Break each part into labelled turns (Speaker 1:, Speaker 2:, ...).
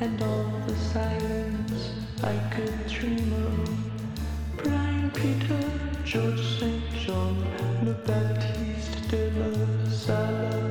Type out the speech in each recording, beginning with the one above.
Speaker 1: and all the silence I could dream of. Brian Peter, George St. John, le Baptiste de la Salle.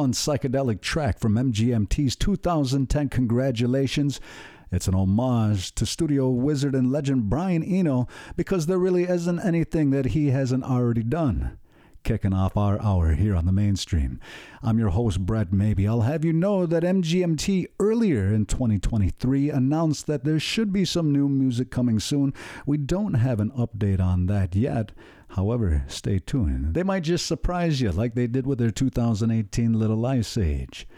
Speaker 2: Fun psychedelic track from MGMT's 2010 Congratulations. It's an homage to studio wizard and legend Brian Eno because there really isn't anything that he hasn't already done kicking off our hour here on the mainstream. I'm your host, Brett Maybe. I'll have you know that MGMT earlier in 2023 announced that there should be some new music coming soon. We don't have an update on that yet. However, stay tuned. They might just surprise you like they did with their 2018 Little Ice Age.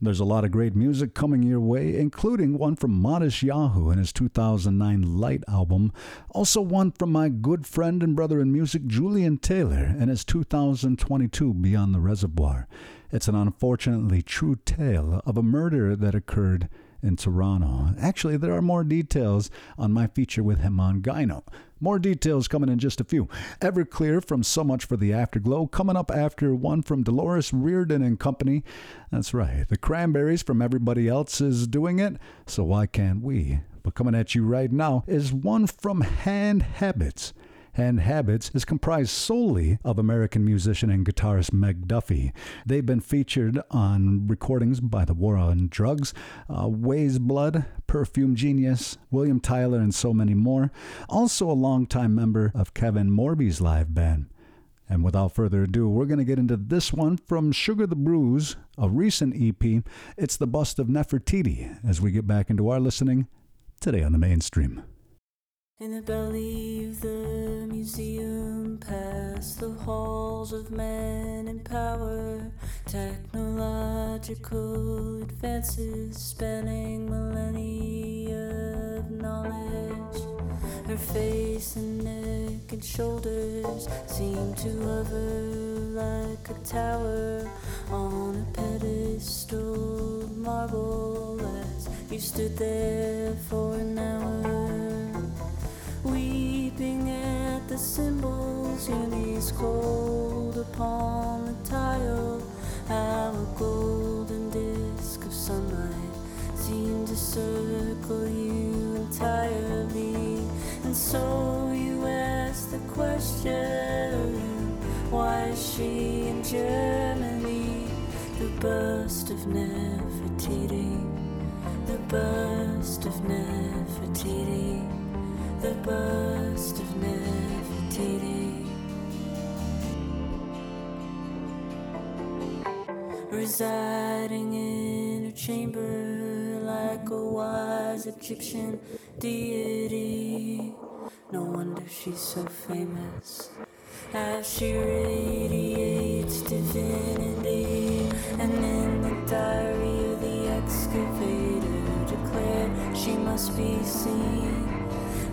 Speaker 2: There's a lot of great music coming your way, including one from Matisyahu in his 2009 Light album. Also, one from my good friend and brother in music, Julian Taylor, in his 2022 Beyond the Reservoir. It's an unfortunately true tale of a murder that occurred in Toronto. Actually, there are more details on my feature with him on Gyno. More details coming in just a few. Everclear from So Much for the Afterglow coming up after one from Dolores O'Riordan and Company. That's right, the Cranberries from Everybody Else is doing it, so why can't we? But coming at you right now is one from Hand Habits Hand Habits is comprised solely of American musician and guitarist Meg Duffy. They've been featured on recordings by The War on Drugs, uh, Weyes Blood, Perfume Genius, William Tyler, and so many more. Also, a longtime member of Kevin Morby's live band. And without further ado, we're going to get into this one from Sugar the Bruise, a recent EP. It's the bust of Nefertiti as we get back into our listening today on the mainstream.
Speaker 3: In the belly of the museum, past the halls of men in power, technological advances spanning millennia of knowledge. Her face and neck and shoulders seem to hover like a tower on a pedestal of marble as you stood there for an hour weeping at the symbols your knees cold upon the tile. How a golden disk of sunlight seemed to circle you entirely. And so you ask the question why is she in Germany? The bust of Nefertiti. The bust of Nefertiti, the bust of Nefertiti. Residing in her chamber like a wise Egyptian deity. No wonder she's so famous. As she radiates divinity, and in the diary of the excavator declared she must be seen.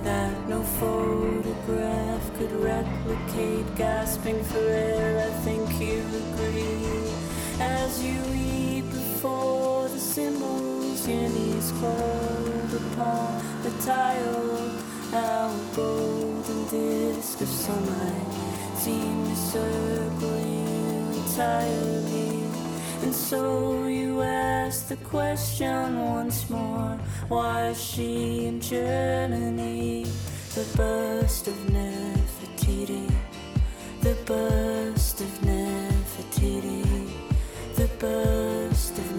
Speaker 3: That no photograph could replicate, gasping for air. I think you agree. As you weep before the symbols, your knees cold upon the tile. Our golden disc of sunlight seemed to circle you entirely. And so you ask the question once more. Why is she in Germany? The bust of Nefertiti, the bust of Nefertiti, the bust of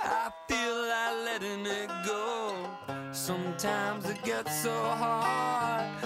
Speaker 4: I feel like letting it go. Sometimes it gets so hard.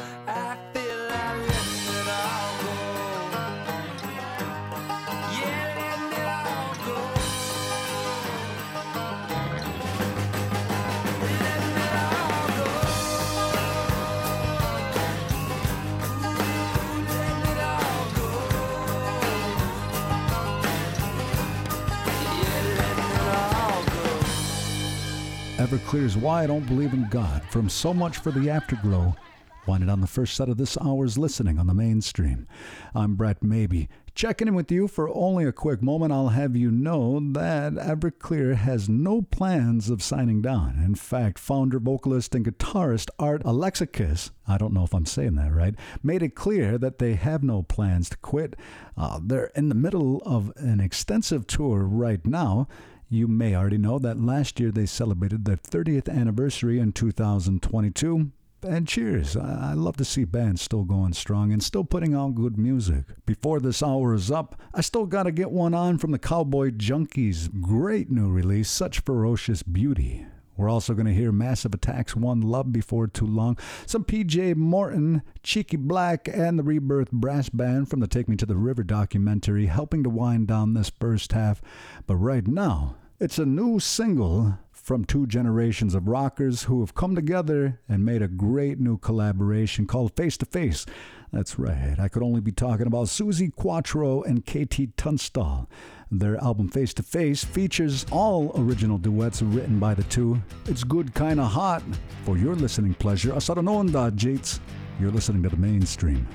Speaker 2: Everclear's Why I Don't Believe in God from So Much for the Afterglow. Winded on the first set of this hour's listening on the mainstream. I'm Brett Maybe. Checking in with you for only a quick moment, I'll have you know that Everclear has no plans of signing down. In fact, founder, vocalist, and guitarist Art Alexakis, I don't know if I'm saying that right, made it clear that they have no plans to quit. Uh, they're in the middle of an extensive tour right now. You may already know that last year they celebrated their 30th anniversary in 2022. And cheers. I love to see bands still going strong and still putting out good music. Before this hour is up, I still got to get one on from the Cowboy Junkies. Great new release, Such Ferocious Beauty. We're also going to hear Massive Attacks One Love before too long, some PJ Morton, Cheeky Blakk, and the Rebirth Brass Band from the Take Me to the River documentary helping to wind down this first half. But right now, it's a new single from two generations of rockers who have come together and made a great new collaboration called Face to Face. That's right, I could only be talking about Suzi Quatro and KT Tunstall. Their album Face to Face features all original duets written by the two. It's good, kinda hot. For your listening pleasure, Asarononda Jates. You're listening to the mainstream.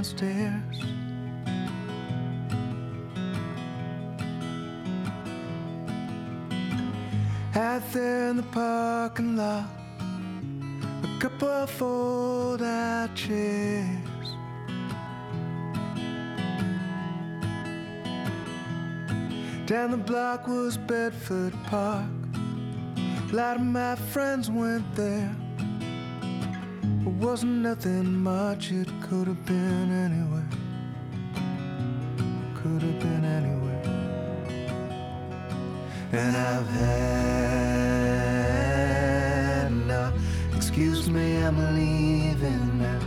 Speaker 5: Downstairs. Out there in the parking lot, a couple of fold out chairs. Down the block was Bedford Park. A lot of my friends went there. Wasn't nothing much, it could have been anywhere. Could have been anywhere. And I've had enough. Excuse me, I'm leaving now.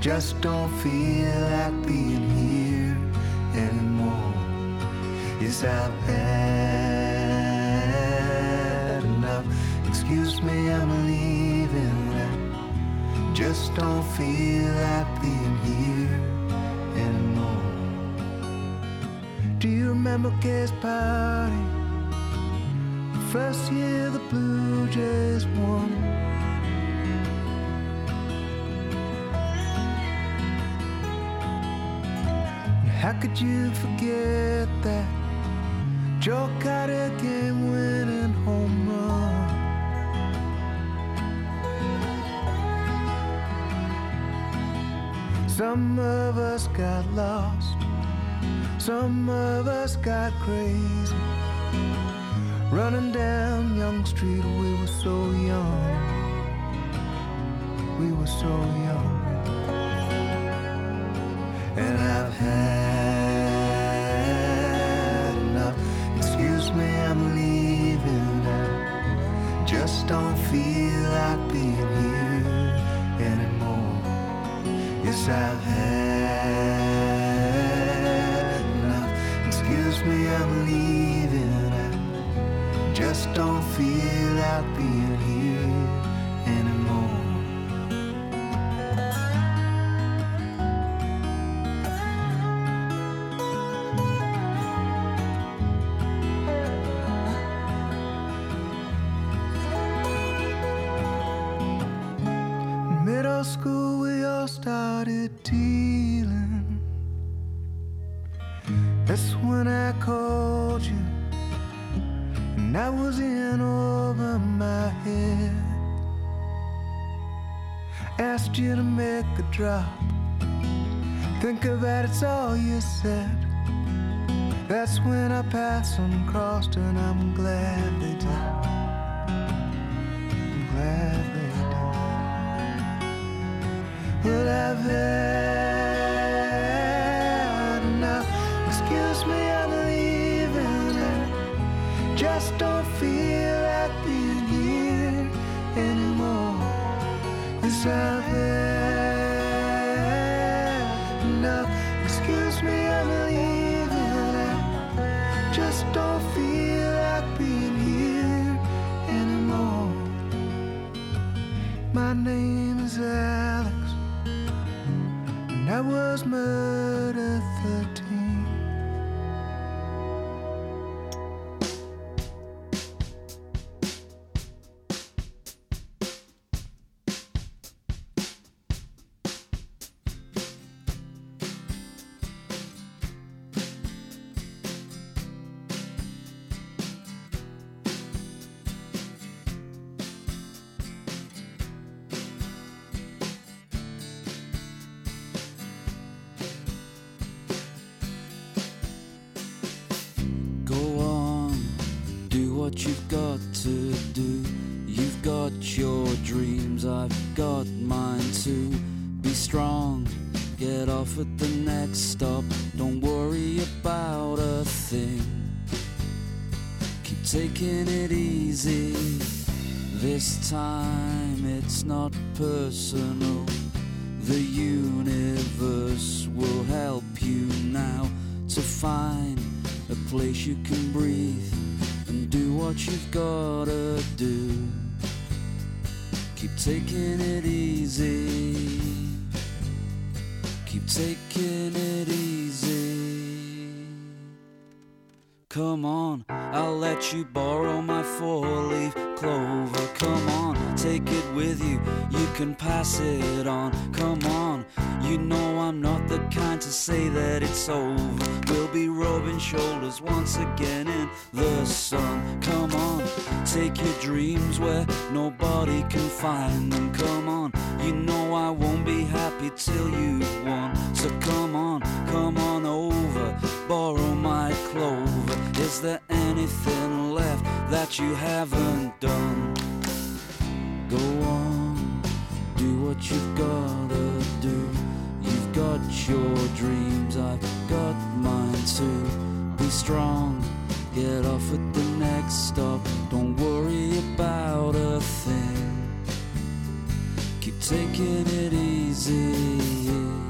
Speaker 5: Just don't feel like being here anymore. Yes, I've had enough. Excuse me, I'm leaving. Just don't feel like being here anymore. Do you remember Kay's party? The First year the Blue Jays won. How could you forget that? Joe a game winning home run. Some of us got lost, some of us got crazy. Running down Yonge Street, we were so young. We were so young. And I've had enough. Excuse me, I'm leaving. Just don't feel like being here I've had enough. Excuse me, I'm leaving now. Just don't feel like being dealing. That's when I called you, and I was in over my head. Asked you to make a drop. Think about it's all you said. That's when our paths crossed, and I'm glad they did. But
Speaker 4: what you've got to do. You've got your dreams, I've got mine too. Be strong, get off at the next stop. Don't worry about a thing. Keep taking it easy. This time it's not personal. The universe will help you now to find a place you can breathe do what you've gotta do. Keep taking it easy. Keep taking it easy. Come on, I'll let you borrow my four leaf clover. Come on, take it with you, you can pass it on. Come on, you know I'm not the kind to say that it's over. We'll be rubbing shoulders once again in the sun. Come on, take your dreams where nobody can find them. Come on, you know I won't be happy till you've won. So come on, come on over, borrow. Is there anything left that you haven't done? Go on, do what you've gotta do. You've got your dreams, I've got mine too. Be strong, get off at the next stop. Don't worry about a thing. Keep taking it easy.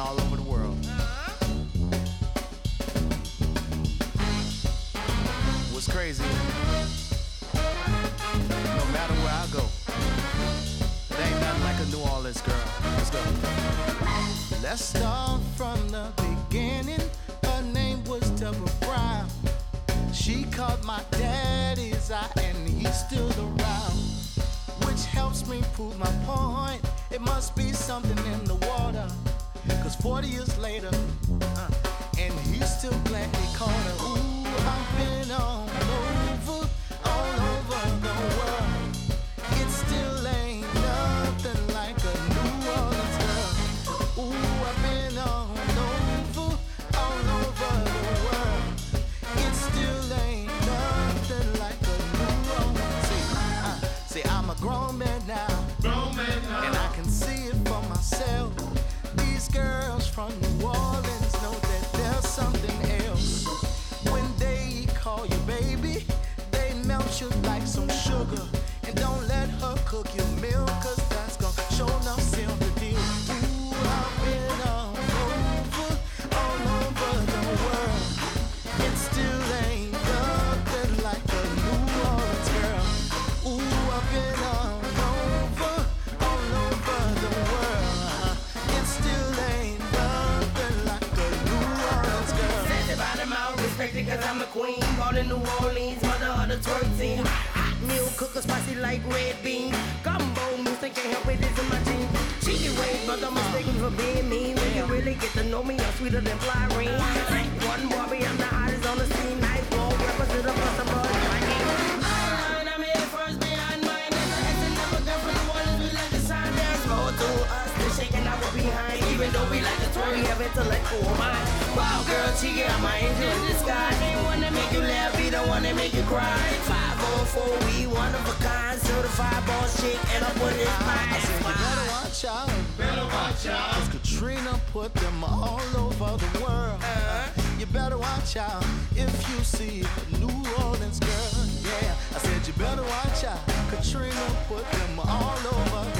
Speaker 6: All over
Speaker 7: 13. Hot meal cooker, spicy like red bean. Gumbo moose, they can't help it, it's in my team. Cheeky ways, but I'm mistaken for being mean. When you really get to know me, I'm sweeter than fly rain. One Barbie, I'm had to let go of mine. Wow, girl, she got my angel in the one that make you laugh, the one that make you cry. 504, we one of a kind, certified boss chick, and I put it in my
Speaker 8: I said, you better watch out. Better watch out. Cause Katrina put them all over the world. Uh-huh. You better watch out if you see a New Orleans girl. Yeah, I said, you better watch out. Katrina put them all over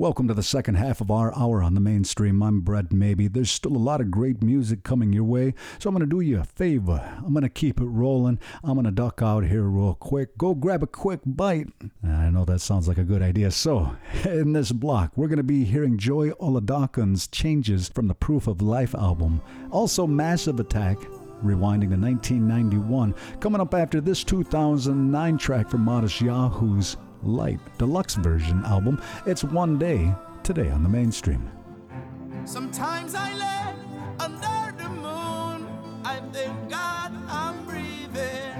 Speaker 2: Welcome to the second half of our hour on the mainstream. I'm Brett Maybe. There's still a lot of great music coming your way, so I'm going to do you a favor. I'm going to keep it rolling. I'm going to duck out here real quick. Go grab a quick bite. I know that sounds like a good idea. So, in this block, we're going to be hearing Joy Oladokun's Changes from the Proof of Life album. Also, Massive Attack rewinding to 1991. Coming up after this 2009 track from Matisyahu's Light Deluxe version album, it's One Day, today on the mainstream.
Speaker 8: Sometimes I lay under the moon. I thank God I'm breathing.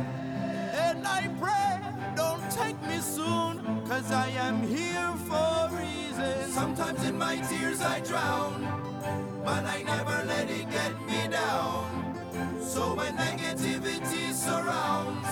Speaker 8: And I pray, don't take me soon. Cause I am here for. Sometimes in my tears I drown. But I never let it get me down. So when negativity surrounds,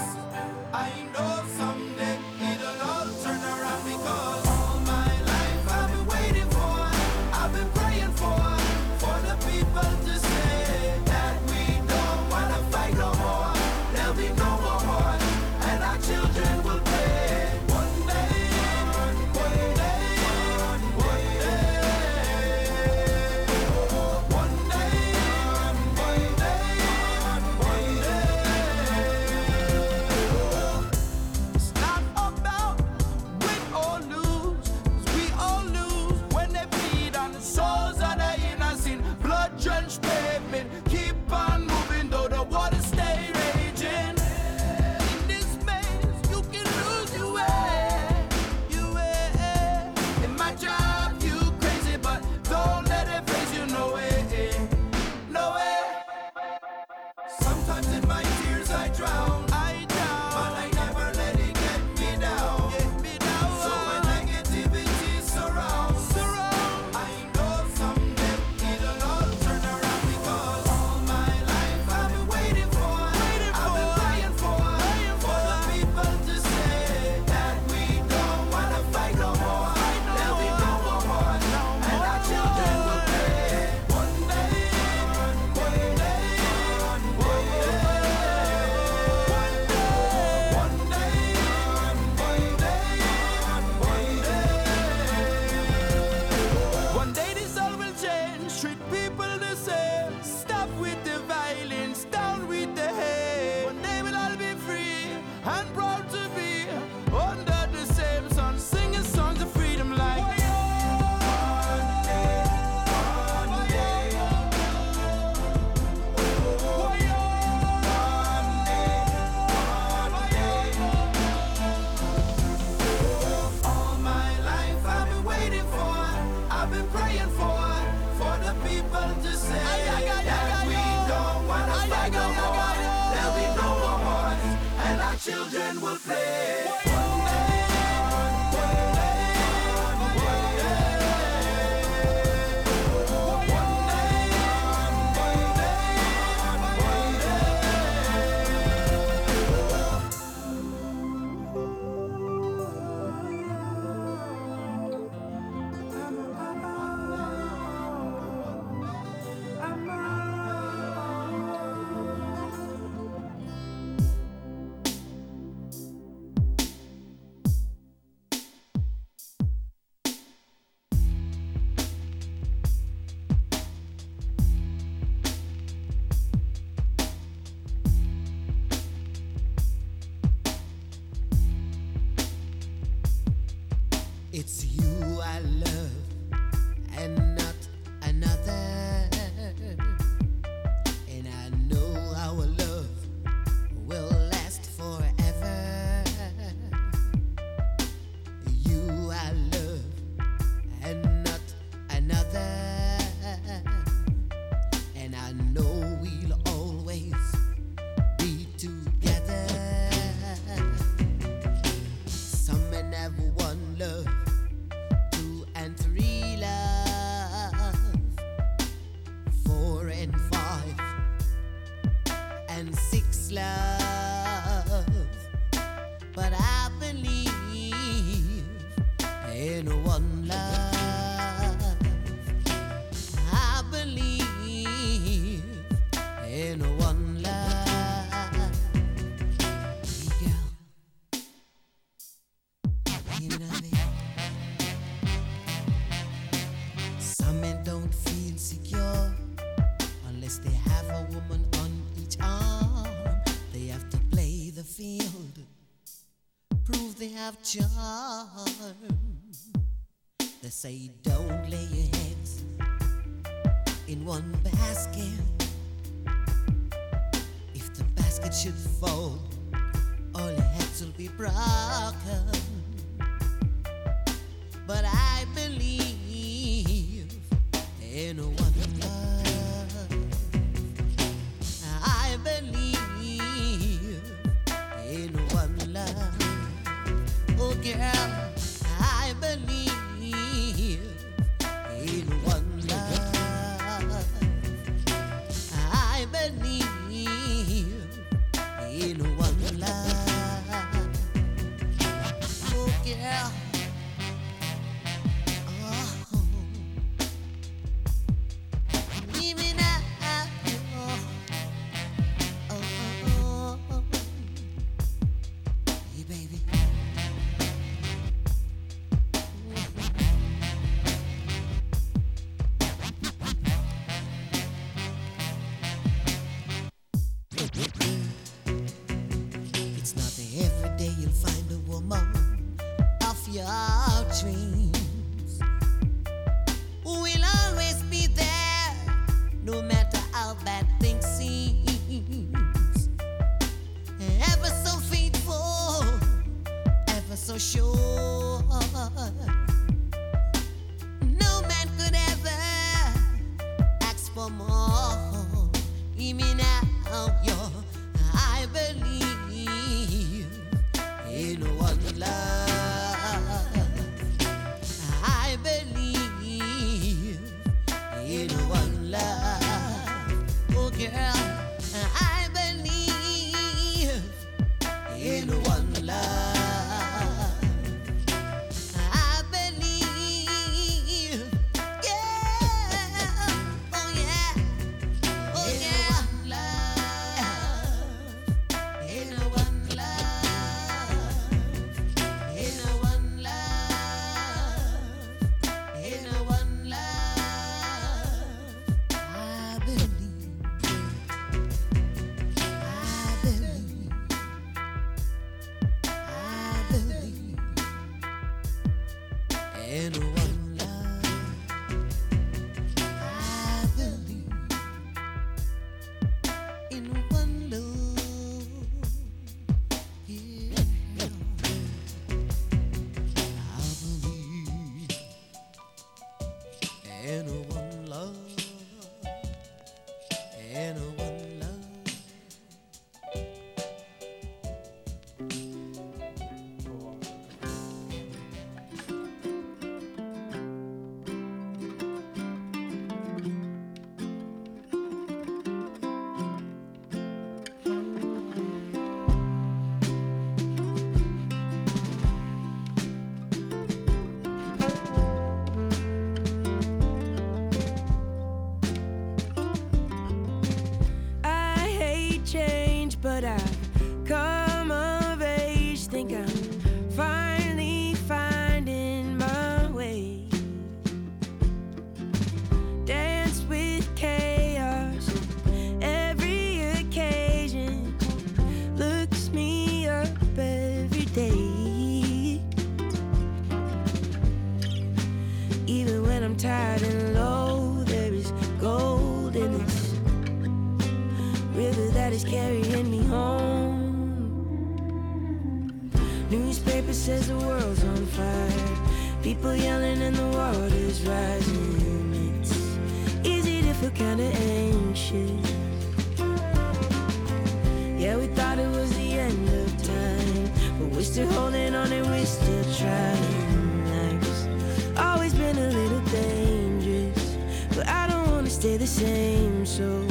Speaker 9: same, so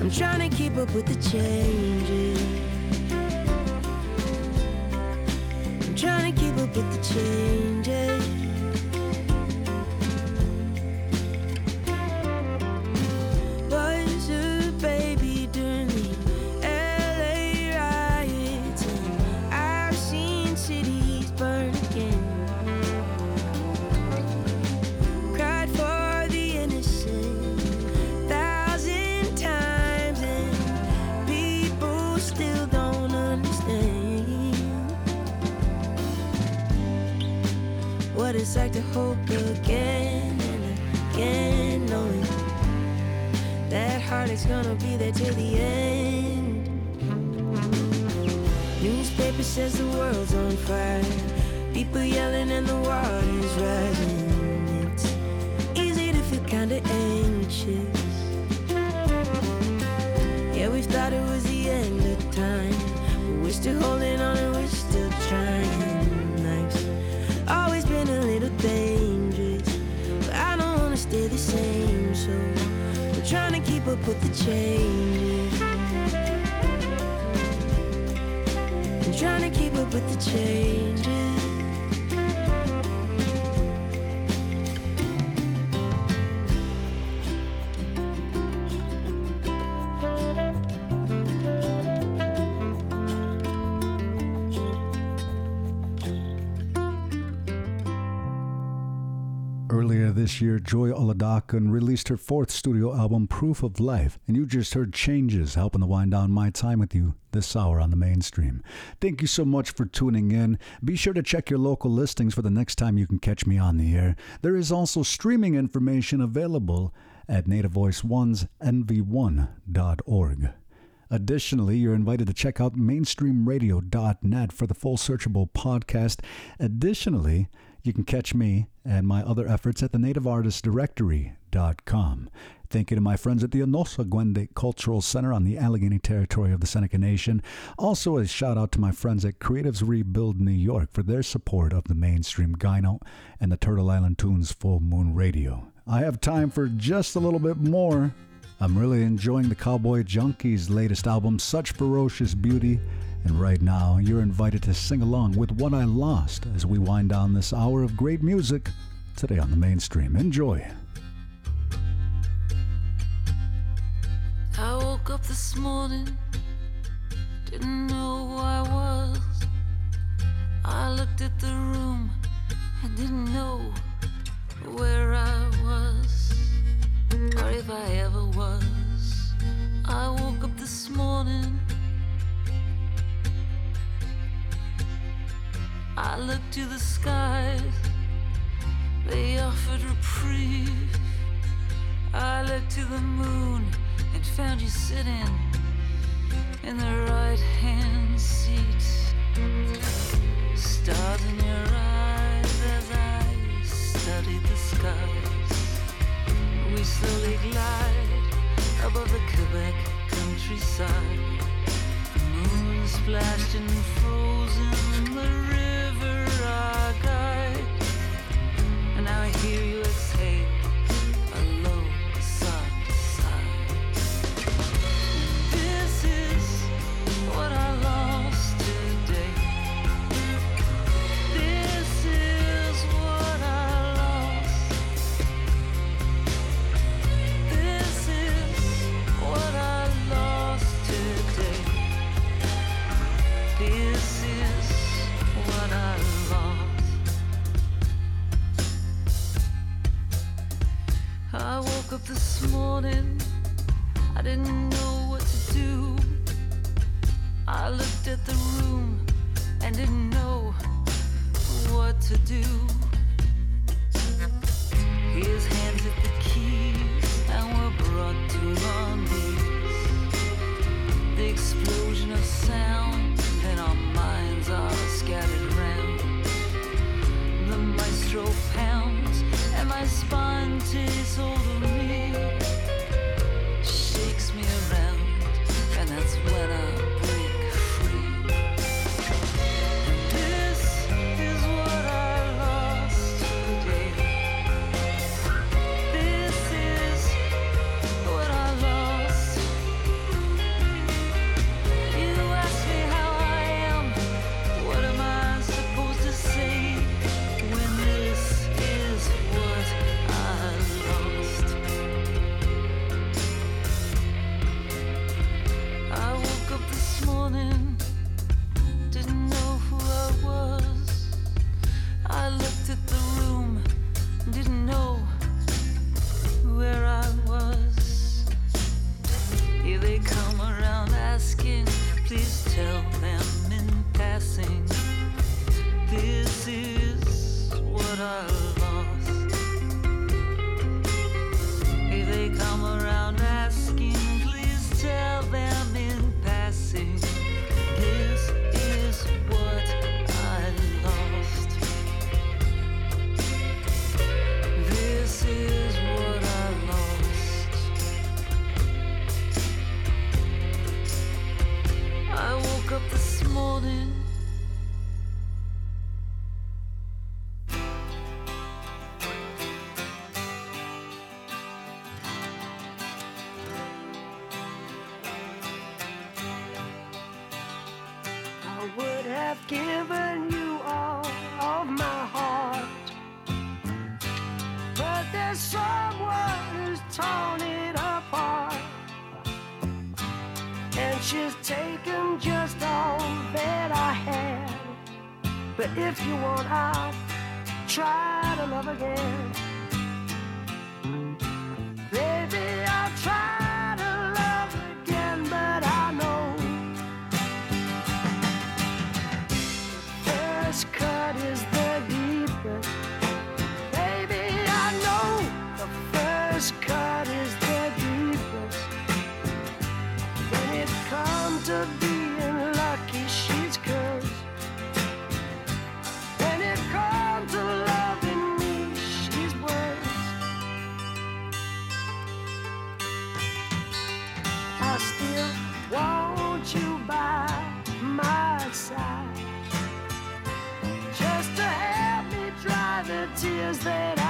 Speaker 9: I'm trying to keep up with the changes. I'm trying to keep up with the changes. Like to hope again and again, knowing that heartache's gonna be there till the end. Newspaper says the world's on fire. People yelling and the water's rising. It's easy to feel kinda anxious. Yeah, we thought it was the end of time, but we're still holding on up with the changes. I'm trying to keep up with the changes.
Speaker 2: Year, Joy Oladokun released her fourth studio album, Proof of Life, and you just heard Changes, helping to wind down my time with you this hour on the mainstream. Thank you so much for tuning in. Be sure to check your local listings for the next time you can catch me on the air. There is also streaming information available at Native Voice One's nv1.org. Additionally, you're invited to check out mainstreamradio.net for the full searchable podcast. Additionally, you can catch me and my other efforts at the nativeartistdirectory.com. Thank you to my friends at the Anosa Gwende Cultural Center on the Allegany Territory of the Seneca Nation. Also, a shout out to my friends at Creatives Rebuild New York for their support of the mainstream Gyno and the Turtle Island Tunes Full Moon Radio. I have time for just a little bit more. I'm really enjoying the Cowboy Junkies' latest album, Such Ferocious Beauty. And right now, you're invited to sing along with What I Lost as we wind down this hour of great music today on the mainstream. Enjoy.
Speaker 3: I woke up this morning, didn't know who I was. I looked at the room, I didn't know where I was, or if I ever was. I woke up this morning. I looked to the skies, they offered reprieve. I looked to the moon and found you sitting in the right hand seat. Stars in your eyes as I studied the skies. We slowly glide above the Quebec countryside. The moon splashed and frozen the river
Speaker 1: tears that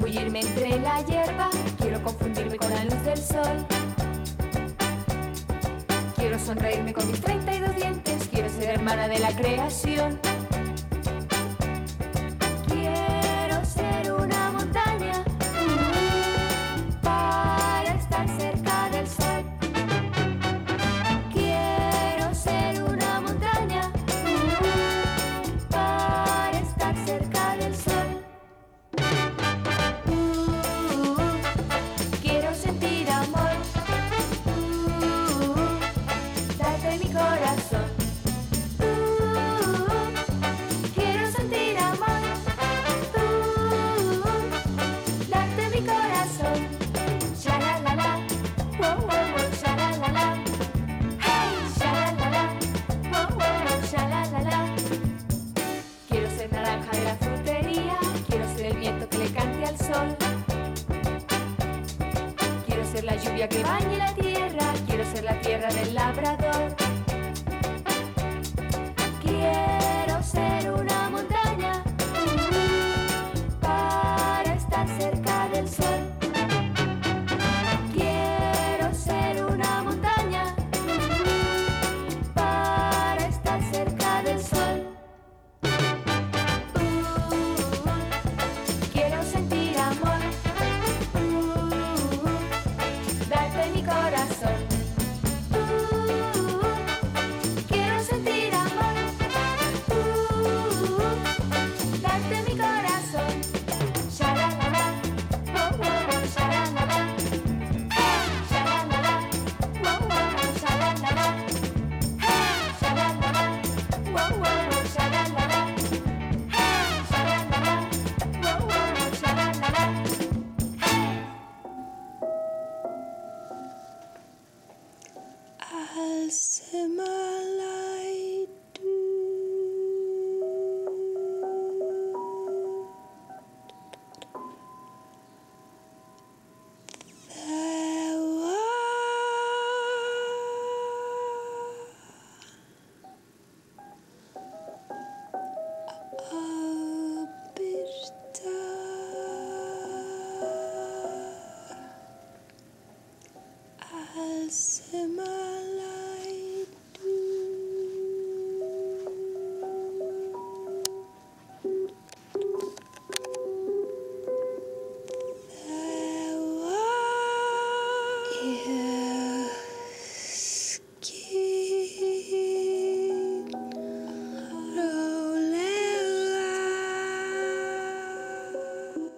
Speaker 10: zambullirme entre la hierba, quiero confundirme con la luz del sol. Quiero sonreírme con mis 32 dientes, quiero ser hermana de la creación.